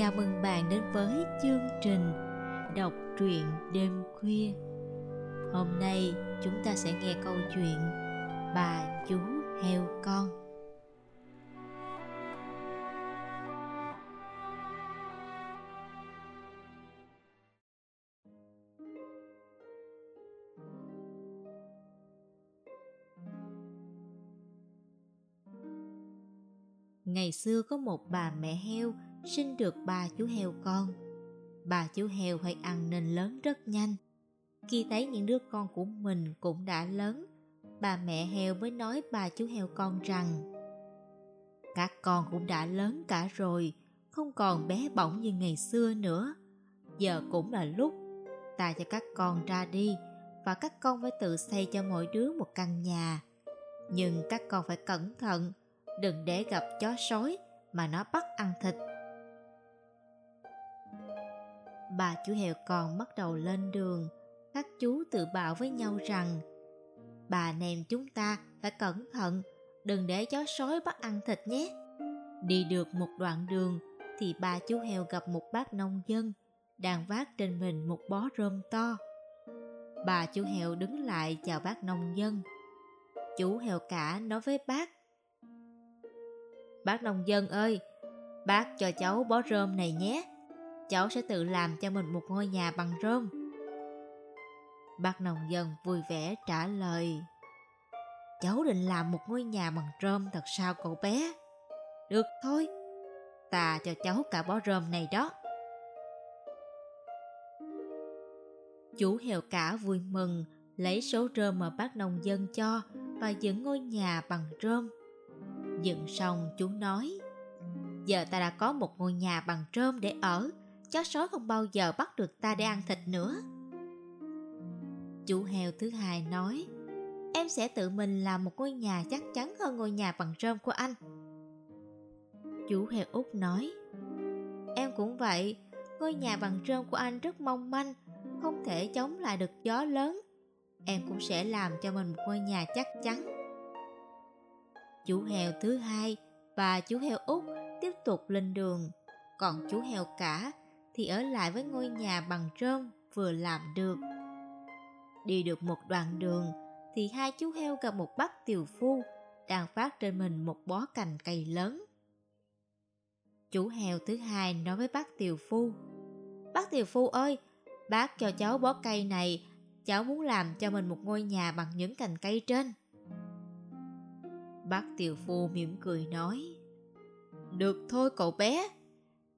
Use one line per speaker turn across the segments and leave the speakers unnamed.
Chào mừng bạn đến với chương trình Đọc truyện đêm khuya. Hôm nay chúng ta sẽ nghe câu chuyện Bà chú heo con. Ngày xưa có một bà mẹ heo sinh được ba chú heo con. Bà chú heo hay ăn nên lớn rất nhanh. Khi thấy những đứa con của mình cũng đã lớn, bà mẹ heo mới nói ba chú heo con rằng Các con cũng đã lớn cả rồi, không còn bé bỏng như ngày xưa nữa. Giờ cũng là lúc ta cho các con ra đi và các con phải tự xây cho mỗi đứa một căn nhà. Nhưng các con phải cẩn thận, đừng để gặp chó sói mà nó bắt ăn thịt bà chú heo con bắt đầu lên đường. Các chú tự bảo với nhau rằng, bà nèm chúng ta phải cẩn thận, đừng để chó sói bắt ăn thịt nhé. Đi được một đoạn đường thì ba chú heo gặp một bác nông dân đang vác trên mình một bó rơm to. Bà chú heo đứng lại chào bác nông dân. Chú heo cả nói với bác bác nông dân ơi, bác cho cháu bó rơm này nhé cháu sẽ tự làm cho mình một ngôi nhà bằng rơm. Bác nông dân vui vẻ trả lời Cháu định làm một ngôi nhà bằng rơm thật sao cậu bé? Được thôi, ta cho cháu cả bó rơm này đó. Chú heo cả vui mừng lấy số rơm mà bác nông dân cho và dựng ngôi nhà bằng rơm. Dựng xong chú nói Giờ ta đã có một ngôi nhà bằng rơm để ở chó sói không bao giờ bắt được ta để ăn thịt nữa. Chú heo thứ hai nói, em sẽ tự mình làm một ngôi nhà chắc chắn hơn ngôi nhà bằng rơm của anh. Chú heo út nói, em cũng vậy, ngôi nhà bằng rơm của anh rất mong manh, không thể chống lại được gió lớn. Em cũng sẽ làm cho mình một ngôi nhà chắc chắn. Chú heo thứ hai và chú heo út tiếp tục lên đường, còn chú heo cả thì ở lại với ngôi nhà bằng rơm vừa làm được. Đi được một đoạn đường thì hai chú heo gặp một bác tiều phu đang phát trên mình một bó cành cây lớn. Chú heo thứ hai nói với bác tiều phu Bác tiều phu ơi, bác cho cháu bó cây này, cháu muốn làm cho mình một ngôi nhà bằng những cành cây trên. Bác tiều phu mỉm cười nói Được thôi cậu bé,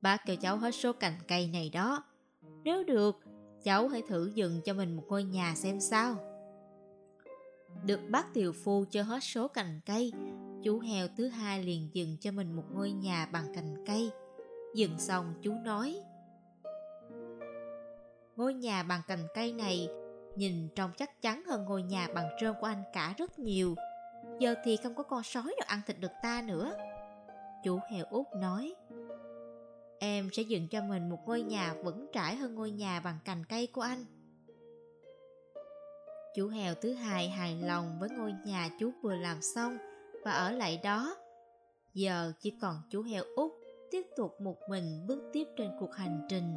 Bác cho cháu hết số cành cây này đó. Nếu được, cháu hãy thử dựng cho mình một ngôi nhà xem sao. Được bác tiều phu cho hết số cành cây, chú heo thứ hai liền dựng cho mình một ngôi nhà bằng cành cây. Dựng xong chú nói Ngôi nhà bằng cành cây này nhìn trông chắc chắn hơn ngôi nhà bằng trơm của anh cả rất nhiều. Giờ thì không có con sói nào ăn thịt được ta nữa. Chú heo út nói Em sẽ dựng cho mình một ngôi nhà vững trải hơn ngôi nhà bằng cành cây của anh. Chú heo thứ hai hài lòng với ngôi nhà chú vừa làm xong và ở lại đó. Giờ chỉ còn chú heo út tiếp tục một mình bước tiếp trên cuộc hành trình.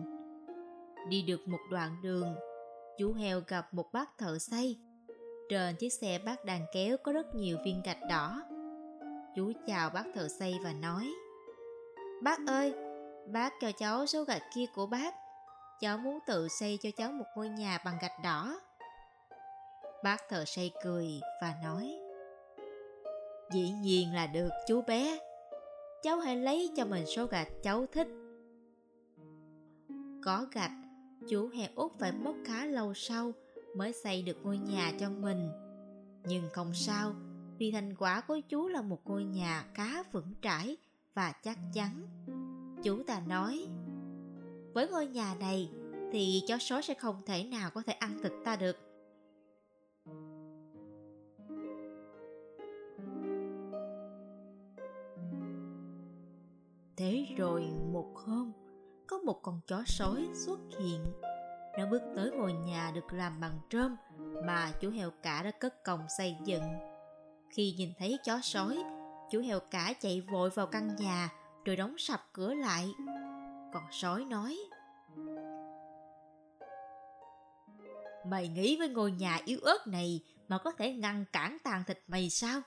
Đi được một đoạn đường, chú heo gặp một bác thợ xây. Trên chiếc xe bác đang kéo có rất nhiều viên gạch đỏ. Chú chào bác thợ xây và nói Bác ơi, Bác cho cháu số gạch kia của bác. Cháu muốn tự xây cho cháu một ngôi nhà bằng gạch đỏ. Bác thợ xây cười và nói, Dĩ nhiên là được, chú bé. Cháu hãy lấy cho mình số gạch cháu thích. Có gạch, Chú heo út phải mất khá lâu sau Mới xây được ngôi nhà cho mình. Nhưng không sao, Vì thành quả của chú là một ngôi nhà khá vững trải Và chắc chắn. Chú ta nói, Với ngôi nhà này Thì chó sói sẽ không thể nào có thể ăn thịt ta được. Thế rồi một hôm, Có một con chó sói xuất hiện. Nó bước tới ngôi nhà được làm bằng trơm Mà chú heo cả đã cất còng xây dựng. Khi nhìn thấy chó sói, Chú heo cả chạy vội vào căn nhà rồi đóng sập cửa lại con sói nói Mày nghĩ với ngôi nhà yếu ớt này mà có thể ngăn cản tàn thịt mày sao?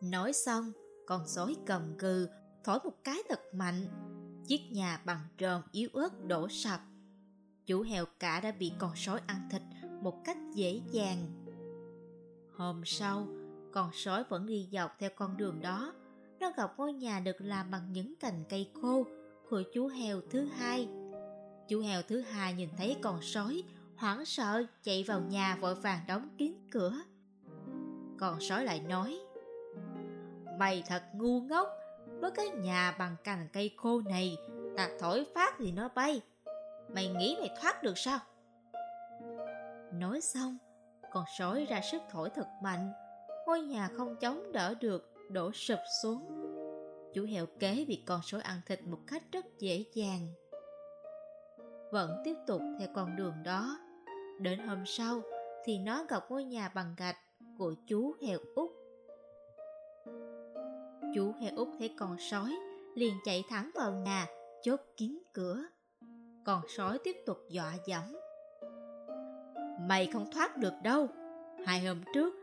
Nói xong, con sói cầm cừ, thổi một cái thật mạnh. Chiếc nhà bằng tròn yếu ớt đổ sập. Chủ heo cả đã bị con sói ăn thịt một cách dễ dàng. Hôm sau, con sói vẫn đi dọc theo con đường đó. Nó gặp ngôi nhà được làm bằng những cành cây khô của chú heo thứ hai. Chú heo thứ hai nhìn thấy con sói, hoảng sợ chạy vào nhà vội vàng đóng kín cửa. Con sói lại nói, Mày thật ngu ngốc, với cái nhà bằng cành cây khô này, ta thổi phát thì nó bay. Mày nghĩ mày thoát được sao? Nói xong, con sói ra sức thổi thật mạnh, ngôi nhà không chống đỡ được, đổ sụp xuống. Chú heo kế bị con sói ăn thịt một cách rất dễ dàng. Vẫn tiếp tục theo con đường đó. Đến hôm sau thì nó gặp ngôi nhà bằng gạch của chú heo út. Chú heo út thấy con sói liền chạy thẳng vào nhà, chốt kín cửa. Con sói tiếp tục dọa dẫm. Mày không thoát được đâu. Hai hôm trước,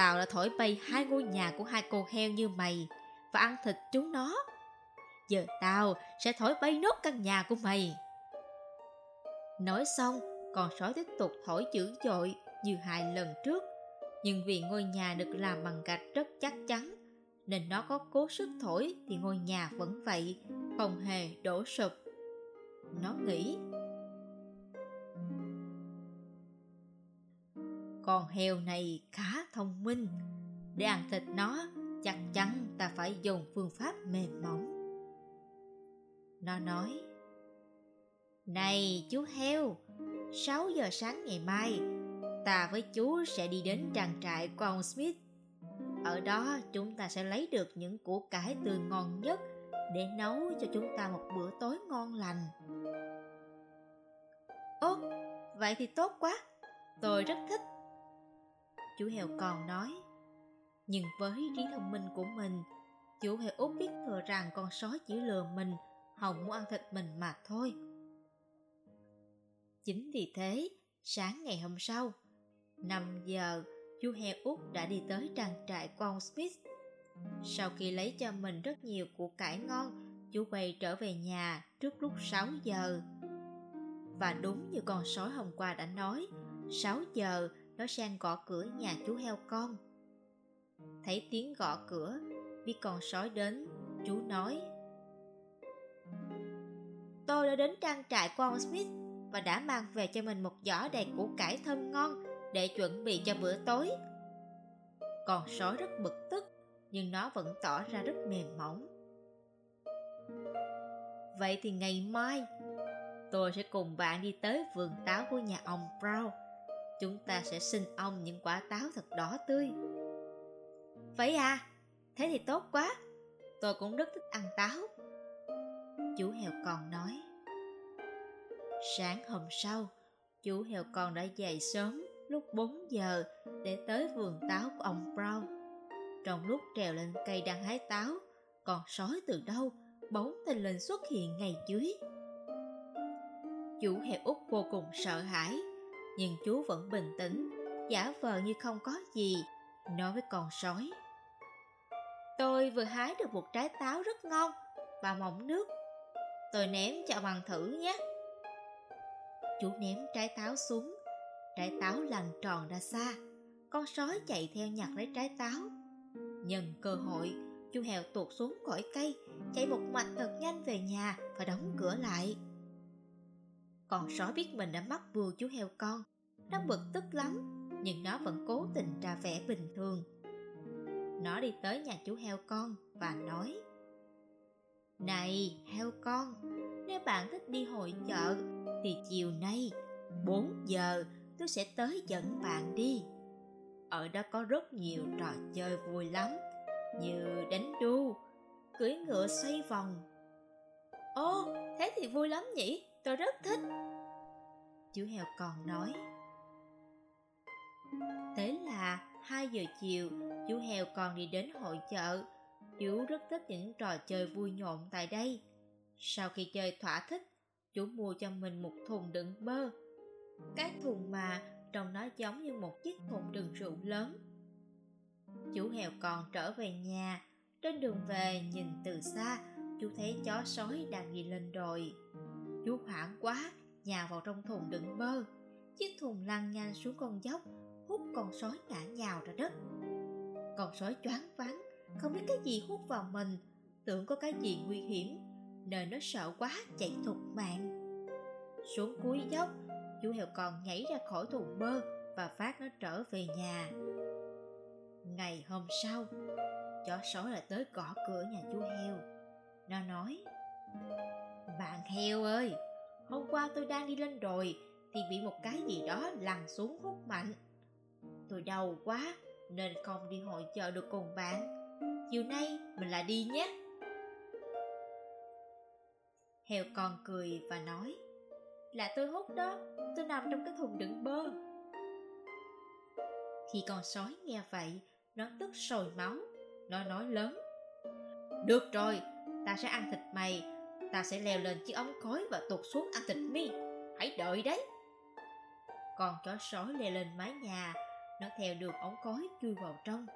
tào đã thổi bay hai ngôi nhà của hai con heo như mày và ăn thịt chúng nó. Giờ tao sẽ thổi bay nốt căn nhà của mày. Nói xong, con sói tiếp tục thổi dữ dội như hai lần trước. Nhưng vì ngôi nhà được làm bằng gạch rất chắc chắn, nên nó có cố sức thổi thì ngôi nhà vẫn vậy, không hề đổ sụp. Nó nghĩ Con heo này khá thông minh. Để ăn thịt nó Chắc chắn ta phải dùng phương pháp mềm mỏng. Nó nói Này chú heo 6 giờ sáng ngày mai Ta với chú sẽ đi đến trang trại của ông Smith. Ở đó chúng ta sẽ lấy được những củ cải tươi ngon nhất Để nấu cho chúng ta một bữa tối ngon lành. Ố, vậy thì tốt quá. Tôi rất thích. Chú heo còn nói. Nhưng với trí thông minh của mình Chú heo út biết thừa rằng con sói chỉ lừa mình Hồng muốn ăn thịt mình mà thôi. Chính vì thế, sáng ngày hôm sau 5 giờ, chú heo út đã đi tới trang trại của ông Smith. Sau khi lấy cho mình rất nhiều củ cải ngon Chú quay trở về nhà trước lúc 6 giờ. Và đúng như con sói hôm qua đã nói 6 giờ nó sang gõ cửa nhà chú heo con. Thấy tiếng gõ cửa, biết con sói đến, chú nói. Tôi đã đến trang trại của ông smith và đã mang về cho mình một giỏ đầy củ cải thơm ngon để chuẩn bị cho bữa tối. Con sói rất bực tức, nhưng nó vẫn tỏ ra rất mềm mỏng. Vậy thì ngày mai, tôi sẽ cùng bạn đi tới vườn táo của nhà ông brown chúng ta sẽ xin ông những quả táo thật đỏ tươi. Vậy à, thế thì tốt quá, tôi cũng rất thích ăn táo. Chú heo con nói. Sáng hôm sau, chú heo con đã dậy sớm lúc 4 giờ để tới vườn táo của ông Brown. Trong lúc trèo lên cây đang hái táo, con sói từ đâu bóng tình lình xuất hiện ngay dưới. Chú heo út vô cùng sợ hãi nhưng chú vẫn bình tĩnh, giả vờ như không có gì, nói với con sói. Tôi vừa hái được một trái táo rất ngon và mỏng nước. Tôi ném cho bằng thử nhé. Chú ném trái táo xuống, trái táo lăn tròn ra xa. Con sói chạy theo nhặt lấy trái táo. Nhân cơ hội, chú heo tuột xuống cõi cây, chạy một mạch thật nhanh về nhà và đóng cửa lại. Con sói biết mình đã mắc vừa chú heo con nó bực tức lắm Nhưng nó vẫn cố tình ra vẻ bình thường. Nó đi tới nhà chú heo con Và nói Này heo con Nếu bạn thích đi hội chợ Thì chiều nay 4 giờ tôi sẽ tới dẫn bạn đi. Ở đó có rất nhiều trò chơi vui lắm Như đánh đu Cưỡi ngựa xoay vòng. Ồ, thế thì vui lắm nhỉ Tôi rất thích. Chú heo còn nói Thế là 2 giờ chiều Chú heo còn đi đến hội chợ Chú rất thích những trò chơi vui nhộn tại đây Sau khi chơi thỏa thích, chú mua cho mình một thùng đựng bơ. Cái thùng mà trông nó giống như một chiếc thùng đựng rượu lớn. Chú heo còn trở về nhà, trên đường về nhìn từ xa, chú thấy chó sói đang đi lên đồi. Chú hoảng quá, nhào vào trong thùng đựng bơ. Chiếc thùng lăn nhanh xuống con dốc, hút con sói ngã nhào ra đất. Con sói choáng váng, không biết cái gì hút vào mình, tưởng có cái gì nguy hiểm, nên nó sợ quá chạy thục mạng. Xuống cuối dốc, chú heo con nhảy ra khỏi thùng bơ và phát nó trở về nhà. Ngày hôm sau, chó sói lại tới gõ cửa nhà chú heo. Nó nói, Bạn heo ơi, hôm qua tôi đang đi lên đồi thì bị một cái gì đó lăn xuống hút mạnh. Tôi đau quá nên không đi hội chợ được cùng bạn. Chiều nay mình lại đi nhé. Heo con cười và nói, Là tôi hút đó, tôi nằm trong cái thùng đựng bơ. Khi con sói nghe vậy, nó tức sôi máu. Nó nói lớn, Được rồi, ta sẽ ăn thịt mày, ta sẽ leo lên chiếc ống khói và tụt xuống ăn thịt mi. Hãy đợi đấy. Con chó sói leo lên mái nhà, nó theo đường ống khói chui vào trong.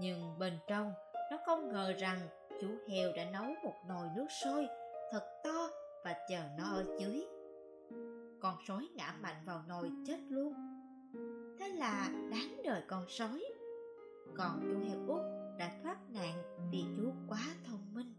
Nhưng bên trong, nó không ngờ rằng chú heo đã nấu một nồi nước sôi thật to và chờ nó ở dưới. Con sói ngã mạnh vào nồi chết luôn. Thế là đáng đời con sói. Còn chú heo út đã thoát nạn vì chú quá thông minh.